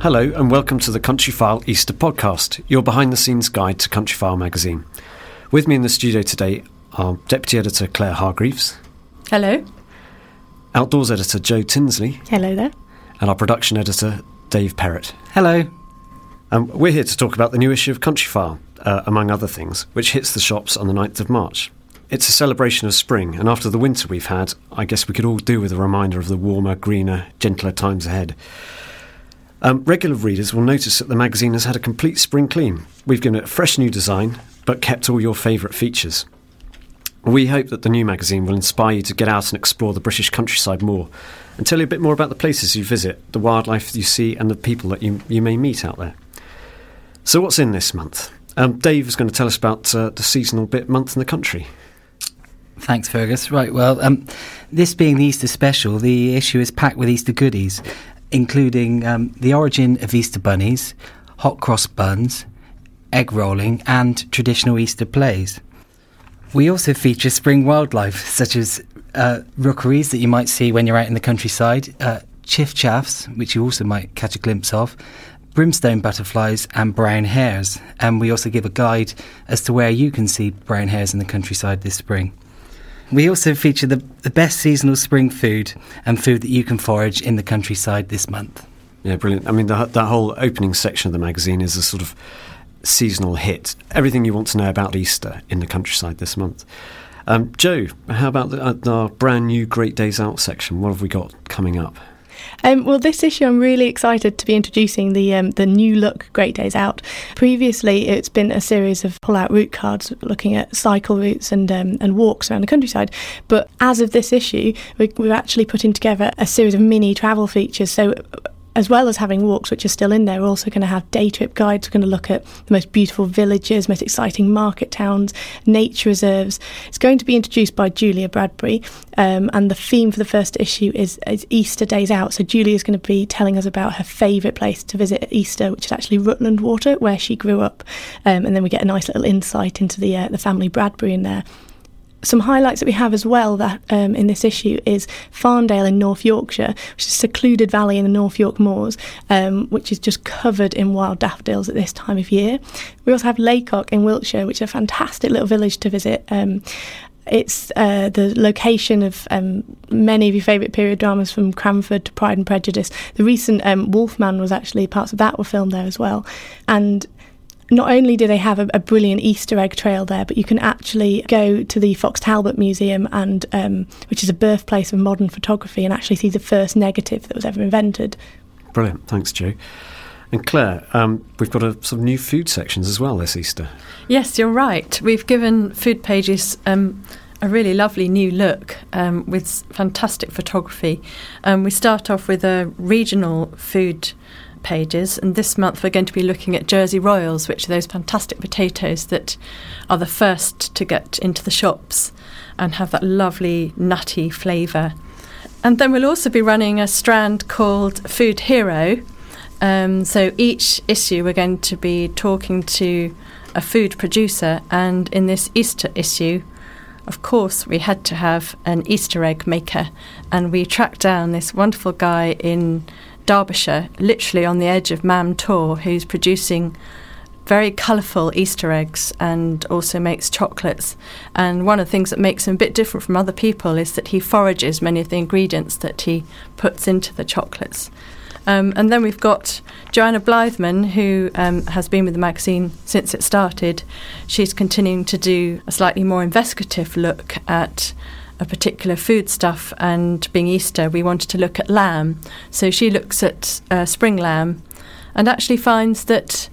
Hello, and welcome to the Countryfile Easter podcast, your behind the scenes guide to Countryfile magazine. With me in the studio today are Deputy Editor Claire Hargreaves, Hello. Outdoors Editor Joe Tinsley, Hello there. and our Production Editor Dave Perrott. Hello. Um, we're here to talk about the new issue of Countryfile, uh, among other things, which hits the shops on the 9th of March. It's a celebration of spring, and after the winter we've had, I guess we could all do with a reminder of the warmer, greener, gentler times ahead. Um, regular readers will notice that the magazine has had a complete spring clean. We've given it a fresh new design, but kept all your favourite features. We hope that the new magazine will inspire you to get out and explore the British countryside more and tell you a bit more about the places you visit, the wildlife you see, and the people that you, you may meet out there. So, what's in this month? Um, Dave is going to tell us about uh, the seasonal bit month in the country. Thanks, Fergus. Right, well, um, this being the Easter special, the issue is packed with Easter goodies, including um, the origin of Easter bunnies, hot cross buns, egg rolling, and traditional Easter plays. We also feature spring wildlife, such as uh, rookeries that you might see when you're out in the countryside, uh, chiff chaffs, which you also might catch a glimpse of, brimstone butterflies, and brown hares. And we also give a guide as to where you can see brown hares in the countryside this spring. We also feature the, the best seasonal spring food and food that you can forage in the countryside this month. Yeah, brilliant. I mean, the, that whole opening section of the magazine is a sort of seasonal hit. Everything you want to know about Easter in the countryside this month. Um, Joe, how about the, uh, our brand new Great Days Out section? What have we got coming up? Um, well, this issue, I'm really excited to be introducing the um, the new look Great Days Out. Previously, it's been a series of pull-out route cards looking at cycle routes and um, and walks around the countryside. But as of this issue, we, we're actually putting together a series of mini travel features. So as well as having walks, which are still in there, we're also going to have day trip guides. We're going to look at the most beautiful villages, most exciting market towns, nature reserves. It's going to be introduced by Julia Bradbury, um, and the theme for the first issue is, is Easter Days Out. So Julia is going to be telling us about her favourite place to visit at Easter, which is actually Rutland Water, where she grew up, um, and then we get a nice little insight into the uh, the family Bradbury in there some highlights that we have as well that um, in this issue is Farndale in North Yorkshire, which is a secluded valley in the North York moors, um, which is just covered in wild daffodils at this time of year. We also have Lacock in Wiltshire, which is a fantastic little village to visit. Um, it's uh, the location of um, many of your favourite period dramas from Cranford to Pride and Prejudice. The recent um, Wolfman was actually parts of that were filmed there as well, and not only do they have a, a, brilliant Easter egg trail there, but you can actually go to the Fox Talbot Museum, and um, which is a birthplace of modern photography, and actually see the first negative that was ever invented. Brilliant, thanks, Joe. And Claire, um, we've got a sort of new food sections as well this Easter. Yes, you're right. We've given food pages um, a really lovely new look um, with fantastic photography. Um, we start off with a regional food pages, and this month we're going to be looking at Jersey Royals, which are those fantastic potatoes that are the first to get into the shops and have that lovely nutty flavour. And then we'll also be running a strand called Food Hero. Um, so each issue we're going to be talking to a food producer, and in this Easter issue, of course, we had to have an Easter egg maker, and we tracked down this wonderful guy in Derbyshire, literally on the edge of Mam Tor, who's producing very colourful Easter eggs and also makes chocolates. And one of the things that makes him a bit different from other people is that he forages many of the ingredients that he puts into the chocolates. Um, and then we've got Joanna Blythman, who um, has been with the magazine since it started. She's continuing to do a slightly more investigative look at a particular foodstuff, and being Easter, we wanted to look at lamb. So she looks at uh, spring lamb and actually finds that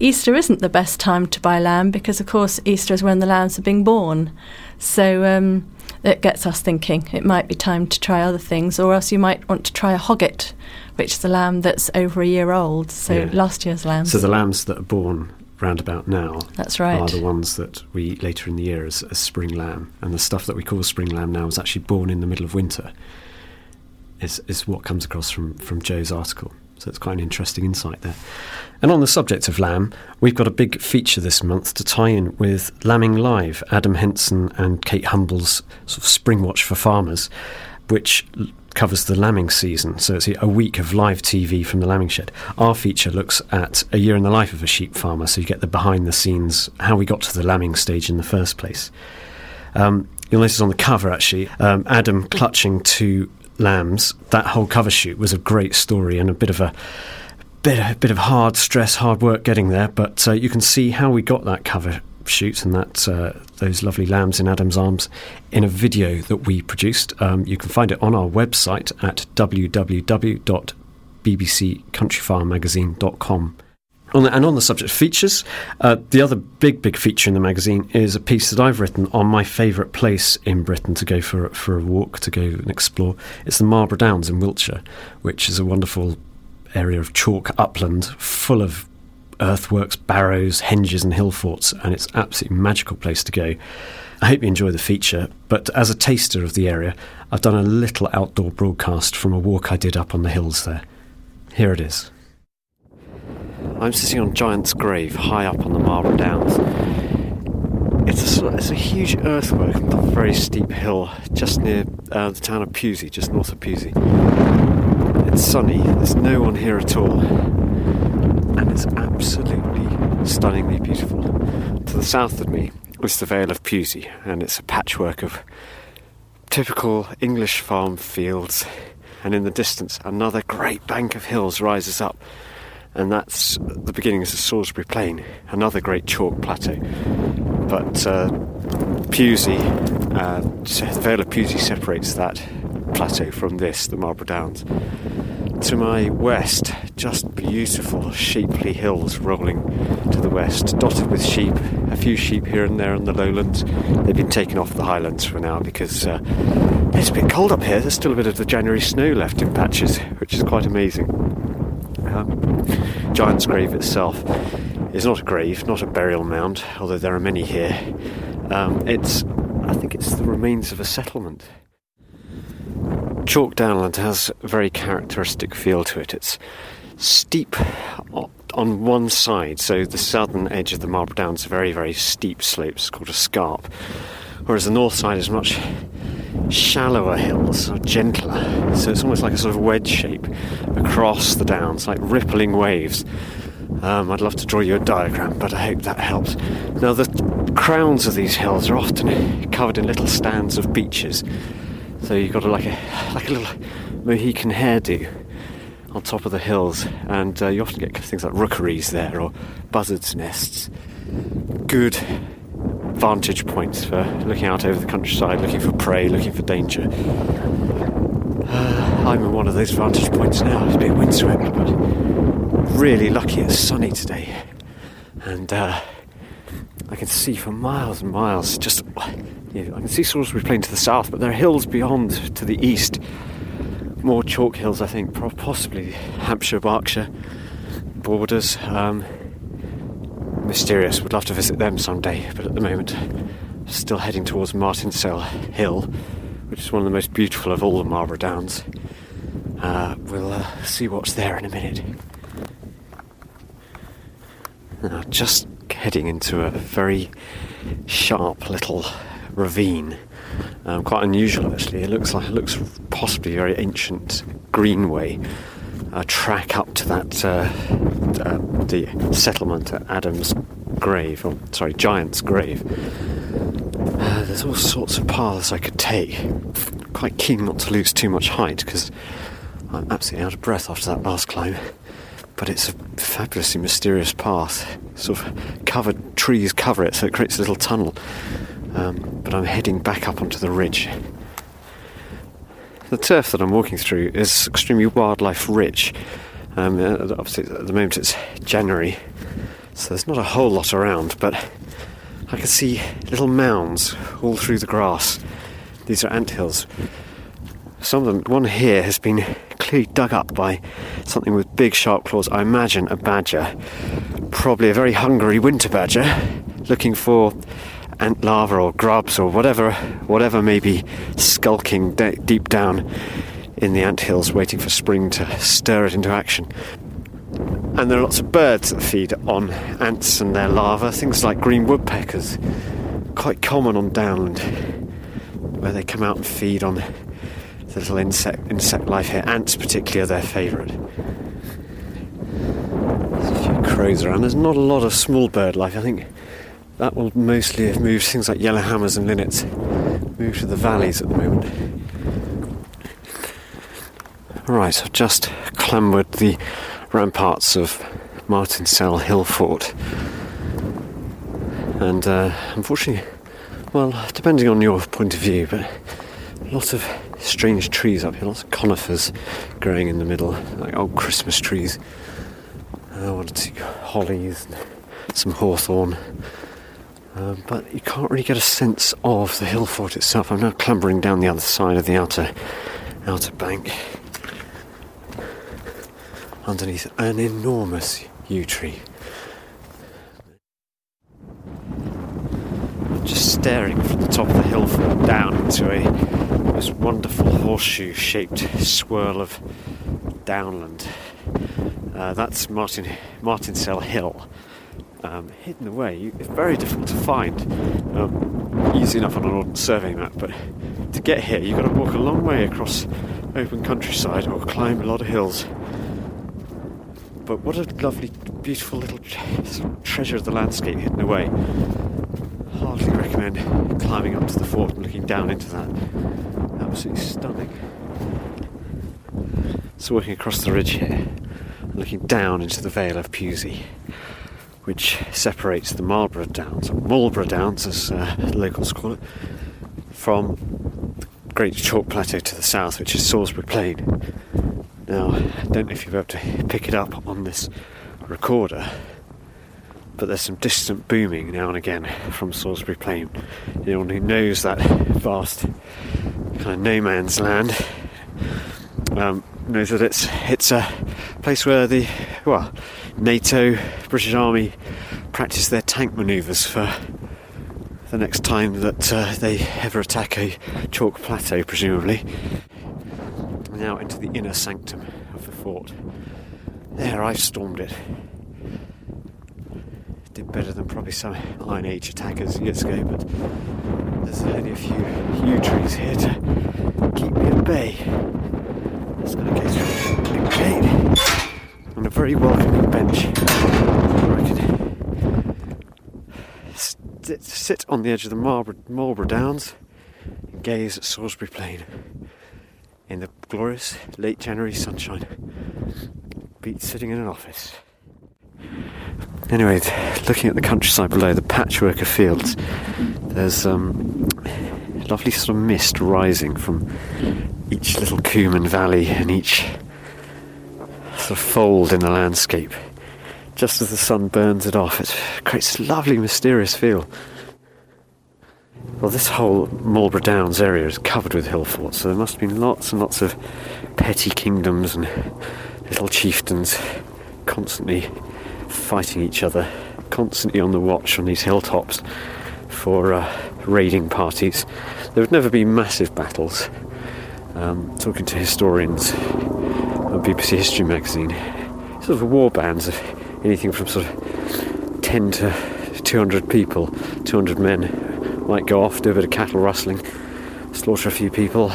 Easter isn't the best time to buy lamb because, of course, Easter is when the lambs are being born. So um, it gets us thinking it might be time to try other things, or else you might want to try a hogget, which is a lamb that's over a year old. So Yeah. last year's lamb. So the lambs that are born round about now That's right. are the ones that we eat later in the year as, as spring lamb. And the stuff that we call spring lamb now is actually born in the middle of winter, is, is what comes across from, from Joe's article. So it's quite an interesting insight there. And on the subject of lamb, we've got a big feature this month to tie in with Lambing Live, Adam Henson and Kate Humble's sort of spring watch for farmers, which covers the lambing season. So it's a week of live TV from the lambing shed. Our feature looks at a year in the life of a sheep farmer, so you get the behind the scenes, how we got to the lambing stage in the first place. Um, you'll notice on the cover actually, um, Adam clutching two lambs. That whole cover shoot was a great story and a bit of a bit a bit of hard stress, hard work getting there. But uh, you can see how we got that cover shoot and that uh, those lovely lambs in Adam's arms in a video that we produced. Um, you can find it on our website at www.bbccountryfilemagazine.com. On the, and on the subject of features, uh, the other big, big feature in the magazine is a piece that I've written on my favourite place in Britain to go for for a walk, to go and explore. It's the Marlborough Downs in Wiltshire, which is a wonderful area of chalk upland full of earthworks, barrows, henges, and hill forts, and it's an absolutely magical place to go. I hope you enjoy the feature, but as a taster of the area, I've done a little outdoor broadcast from a walk I did up on the hills there. Here it is. I'm sitting on Giant's Grave, high up on the Marlborough Downs. It's a, it's a huge earthwork on a very steep hill just near uh, the town of Pewsey, just north of Pewsey. It's sunny, there's no one here at all, it's absolutely stunningly beautiful. To the south of me is the Vale of Pewsey, and it's a patchwork of typical English farm fields, and in the distance, another great bank of hills rises up and that's the beginnings of the Salisbury Plain, another great chalk plateau. But uh, Pewsey, uh, the Vale of Pewsey separates that plateau from this, the Marlborough Downs. To my west, just beautiful sheeply hills rolling to the west, dotted with sheep, a few sheep here and there on the lowlands. They've been taken off the highlands for now because uh, it's a bit cold up here. There's still a bit of the January snow left in patches, which is quite amazing. Um, Giant's Grave itself is not a grave, not a burial mound, although there are many here. Um, it's, I think it's the remains of a settlement. Chalk Downland has a very characteristic feel to it. It's steep on one side, so the southern edge of the Marlborough Downs are very, very steep slopes called a scarp, whereas the north side is much shallower hills, or gentler. So it's almost like a sort of wedge shape across the downs, like rippling waves. Um, I'd love to draw you a diagram, but I hope that helps. Now, the crowns of these hills are often covered in little stands of beeches. So you've got a, like a like a little Mohican hairdo on top of the hills, and uh, you often get things like rookeries there or buzzards' nests. Good vantage points for looking out over the countryside, looking for prey, looking for danger. Uh, I'm in one of those vantage points now. It's a bit windswept, but really lucky it's sunny today, and uh, I can see for miles and miles. Just know, I can see Salisbury Plain to the south, but there are hills beyond to the east. More chalk hills, I think, possibly Hampshire, Berkshire borders. Um, mysterious. Would love to visit them someday, but at the moment, still heading towards Martinsell Hill, which is one of the most beautiful of all the Marlborough Downs. Uh, we'll uh, see what's there in a minute. Now, just heading into a very sharp little ravine. Um, quite unusual, actually. It looks like it looks possibly a very ancient greenway, a track up to that uh, uh, the settlement at Adam's grave, or sorry, Giant's grave. Uh, there's all sorts of paths I could take. Quite keen not to lose too much height because I'm absolutely out of breath after that last climb. But it's a fabulously mysterious path. Sort of covered trees cover it, so it creates a little tunnel. Um, but I'm heading back up onto the ridge. The turf that I'm walking through is extremely wildlife rich. Um, uh, obviously, at the moment it's January, so there's not a whole lot around, but I can see little mounds all through the grass. These are ant hills. Some of them, one here has been clearly dug up by something with big sharp claws. I imagine a badger, probably a very hungry winter badger, looking for ant larvae or grubs or whatever, whatever may be skulking de- deep down in the ant hills, waiting for spring to stir it into action. And there are lots of birds that feed on ants and their larvae, things like green woodpeckers, quite common on downland, where they come out and feed on the little insect insect life here. Ants, particularly, are their favourite. Crows around. There's not a lot of small bird life. I think that will mostly have moved. Things like yellowhammers and linnets move to the valleys at the moment. Right, so I've just clambered the ramparts of Martinsell Hill Fort, and uh, unfortunately, well, depending on your point of view, but lots of strange trees up here, lots of conifers growing in the middle, like old Christmas trees. I wanted to hollies and some hawthorn. Um, but you can't really get a sense of the hill fort itself. I'm now clambering down the other side of the outer outer bank underneath an enormous yew tree. Just staring from the top of the hill fort down into a most wonderful horseshoe shaped swirl of downland. Uh, that's Martin Martinsell Hill. Um, hidden away, it's very difficult to find. Um, easy enough on an old survey map, but to get here, you've got to walk a long way across open countryside or climb a lot of hills. But what a lovely, beautiful little treasure of the landscape hidden away. Hardly recommend climbing up to the fort and looking down into that. Absolutely stunning. So, walking across the ridge here, looking down into the Vale of Pewsey, which separates the Marlborough Downs, or Marlborough Downs as uh, locals call it, from the Great Chalk Plateau to the south, which is Salisbury Plain. Now, I don't know if you'll be able to pick it up on this recorder, but there's some distant booming now and again from Salisbury Plain. Anyone who knows that vast kind of no man's land um, knows that it's it's a place where the well NATO, British Army practice their tank manoeuvres for the next time that uh, they ever attack a chalk plateau, presumably now into the inner sanctum of the fort. There, I've stormed it. Did better than probably some Iron Age attackers years ago, but there's only a few yew trees here to keep me at bay. Just going to go through the gate on a very welcoming bench where I could sit on the edge of the Marlborough, Marlborough Downs and gaze at Salisbury Plain in the glorious late January sunshine. Beats sitting in an office. Anyway, looking at the countryside below, the patchwork of fields, there's um, lovely sort of mist rising from each little coombe valley and each sort of fold in the landscape. just as the sun burns it off. It creates a lovely, mysterious feel. Well, this whole Marlborough Downs area is covered with hill forts, so there must have been lots and lots of petty kingdoms and little chieftains constantly fighting each other, constantly on the watch on these hilltops for uh, raiding parties. There would never be massive battles. Um, talking to historians on BBC History magazine, sort of war bands of anything from sort of 10 to 200 people, 200 men might go off, do a bit of cattle rustling, slaughter a few people.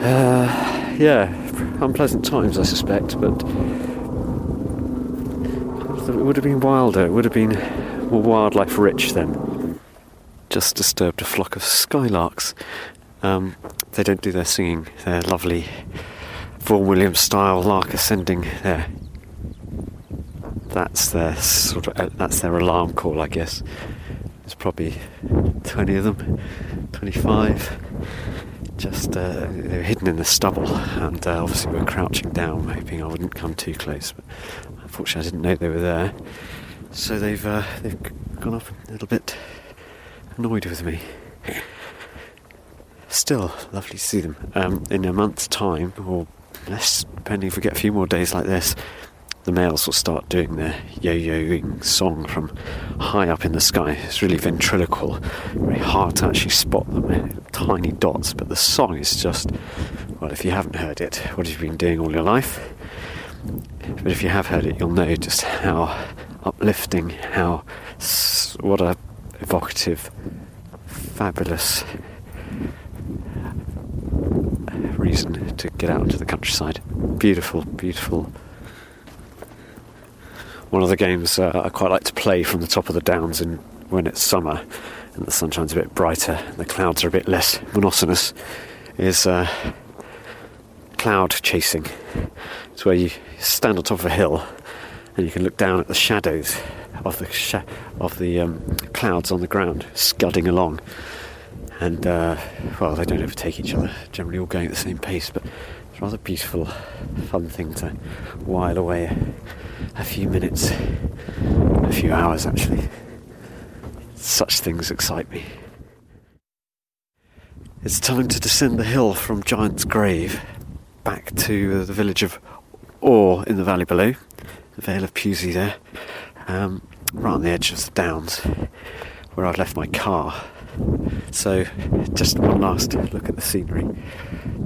Uh, yeah, unpleasant times, I suspect, but it would have been wilder. It would have been more wildlife rich then. Just disturbed a flock of skylarks. Um, they don't do their singing. They're lovely Vaughan Williams style lark ascending there. That's their sort of uh, that's their alarm call, I guess. There's probably 20 of them, 25. Just uh, they were hidden in the stubble, and uh, obviously we were crouching down, hoping I wouldn't come too close. But unfortunately, I didn't know they were there. So they've uh, they've gone off a little bit annoyed with me. Still lovely to see them. Um, in a month's time, or less, depending if we get a few more days like this, the males will start doing their yo-yoing song from high up in the sky. It's really ventriloquial, very hard to actually spot them, tiny dots. But the song is just, well, if you haven't heard it, what have you been doing all your life? But if you have heard it, you'll know just how uplifting, how what a evocative, fabulous reason to get out into the countryside. Beautiful, beautiful one of the games uh, I quite like to play from the top of the downs in, when it's summer and the sunshine's a bit brighter and the clouds are a bit less monotonous is uh, cloud chasing. It's where you stand on top of a hill and you can look down at the shadows of the sh- of the um, clouds on the ground scudding along. And uh, well, they don't overtake each other. Generally, all going at the same pace, but it's a rather beautiful, fun thing to while away a few minutes, a few hours actually. Such things excite me. It's time to descend the hill from Giant's Grave back to the village of Oare in the valley below, the Vale of Pewsey there, um, right on the edge of the downs where I've left my car. So, just one last look at the scenery.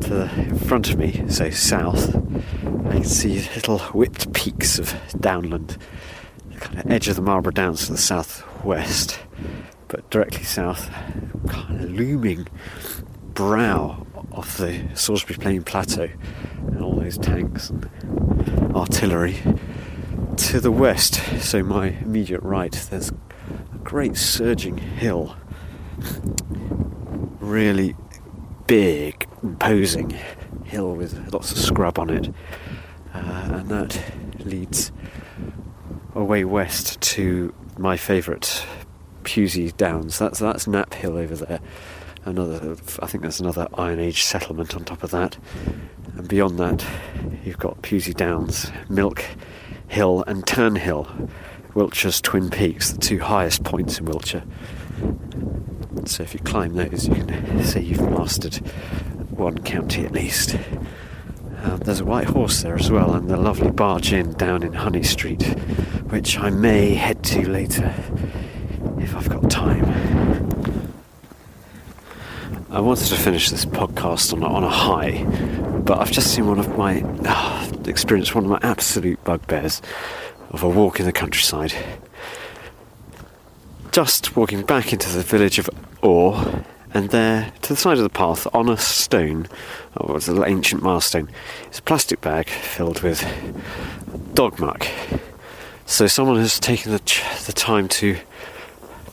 To the front of me, so south, I can see little whipped peaks of downland, the kind of edge of the Marlborough Downs to the southwest, but directly south, kind of looming brow of the Salisbury Plain Plateau and all those tanks and artillery. To the west, so my immediate right, there's a great surging hill, really big, imposing hill with lots of scrub on it uh, and that leads away west to my favourite Pewsey Downs. That's that's Knapp Hill over there. Another, I think there's another Iron Age settlement on top of that, and beyond that, you've got Pewsey Downs, Milk Hill, and Tan Hill, Wiltshire's twin peaks, the two highest points in Wiltshire. So if you climb those, you can say you've mastered one county at least. Um, there's a white horse there as well, and the lovely barge inn down in Honey Street, which I may head to later if I've got time. I wanted to finish this podcast on on a high, but I've just seen one of my uh, experienced one of my absolute bugbears of a walk in the countryside. Just walking back into the village of Oare, and there, to the side of the path, on a stone, or it's an ancient milestone, is a plastic bag filled with dog muck. So someone has taken the, ch- the time to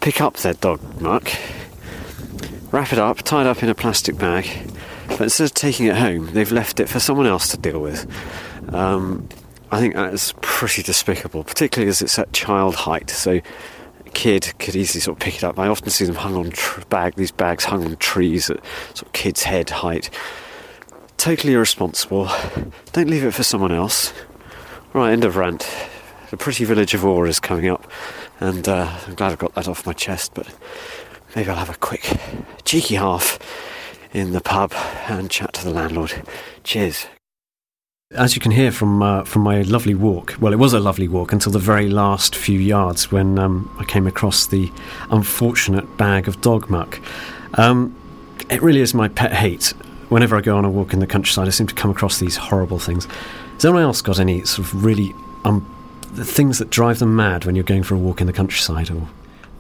pick up their dog muck, wrap it up, tie it up in a plastic bag, but instead of taking it home, they've left it for someone else to deal with. Um, I think that is pretty despicable, particularly as it's at child height. So a kid could easily sort of pick it up. I often see them hung on tr- bag these bags hung on trees at sort of kids' head height. Totally irresponsible. Don't leave it for someone else. Right, end of rant. the pretty village of Oare is coming up, and uh, I'm glad I've got that off my chest. But maybe I'll have a quick cheeky half in the pub and chat to the landlord. Cheers. As you can hear from uh, from my lovely walk, well, it was a lovely walk until the very last few yards when um, I came across the unfortunate bag of dog muck. Um, it really is my pet hate. Whenever I go on a walk in the countryside, I seem to come across these horrible things. Has anyone else got any sort of really um, things that drive them mad when you're going for a walk in the countryside? Or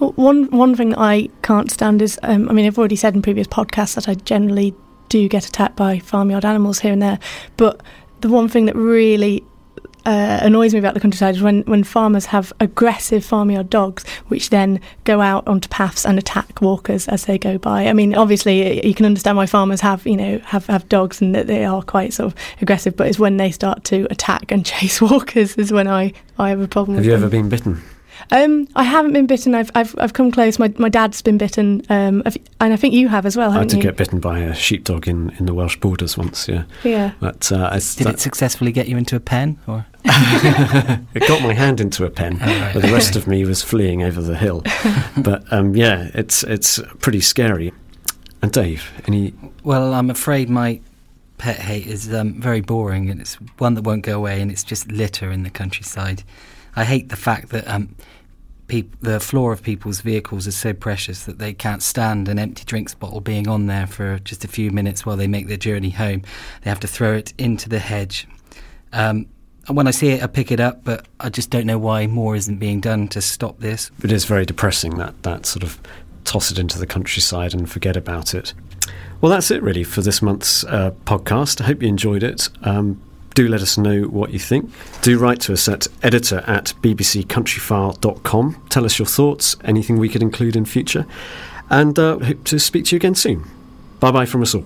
Well, one one thing that I can't stand is, um, I mean, I've already said in previous podcasts that I generally do get attacked by farmyard animals here and there, but the one thing that really uh, annoys me about the countryside is when, when farmers have aggressive farmyard dogs, which then go out onto paths and attack walkers as they go by. I mean, obviously, you can understand why farmers have, you know, have, have dogs and that they are quite sort of aggressive, but it's when they start to attack and chase walkers is when I, I have a problem have you them. ever been bitten? Um, I haven't been bitten. I've I've, I've come close. My my dad's been bitten, um, and I think you have as well, I haven't did you? get bitten by a sheepdog in, in the Welsh borders once, yeah. yeah. But uh, it's, Did that- it successfully get you into a pen? Or it got my hand into a pen, Oh, right. but the rest of me was fleeing over the hill. but um, yeah, it's it's pretty scary. And Dave, any well, I'm afraid my pet hate is um, very boring, and it's one that won't go away, and it's just litter in the countryside. I hate the fact that um, peop- the floor of people's vehicles is so precious that they can't stand an empty drinks bottle being on there for just a few minutes while they make their journey home. They have to throw it into the hedge. Um, and when I see it, I pick it up, but I just don't know why more isn't being done to stop this. it is very depressing that that sort of toss it into the countryside and forget about it. Well, that's it really for this month's uh, podcast. I hope you enjoyed it. Um, do let us know what you think. Do write to us at editor at bbccountryfile.com. Tell us your thoughts, anything we could include in future, and uh, hope to speak to you again soon. Bye bye from us all.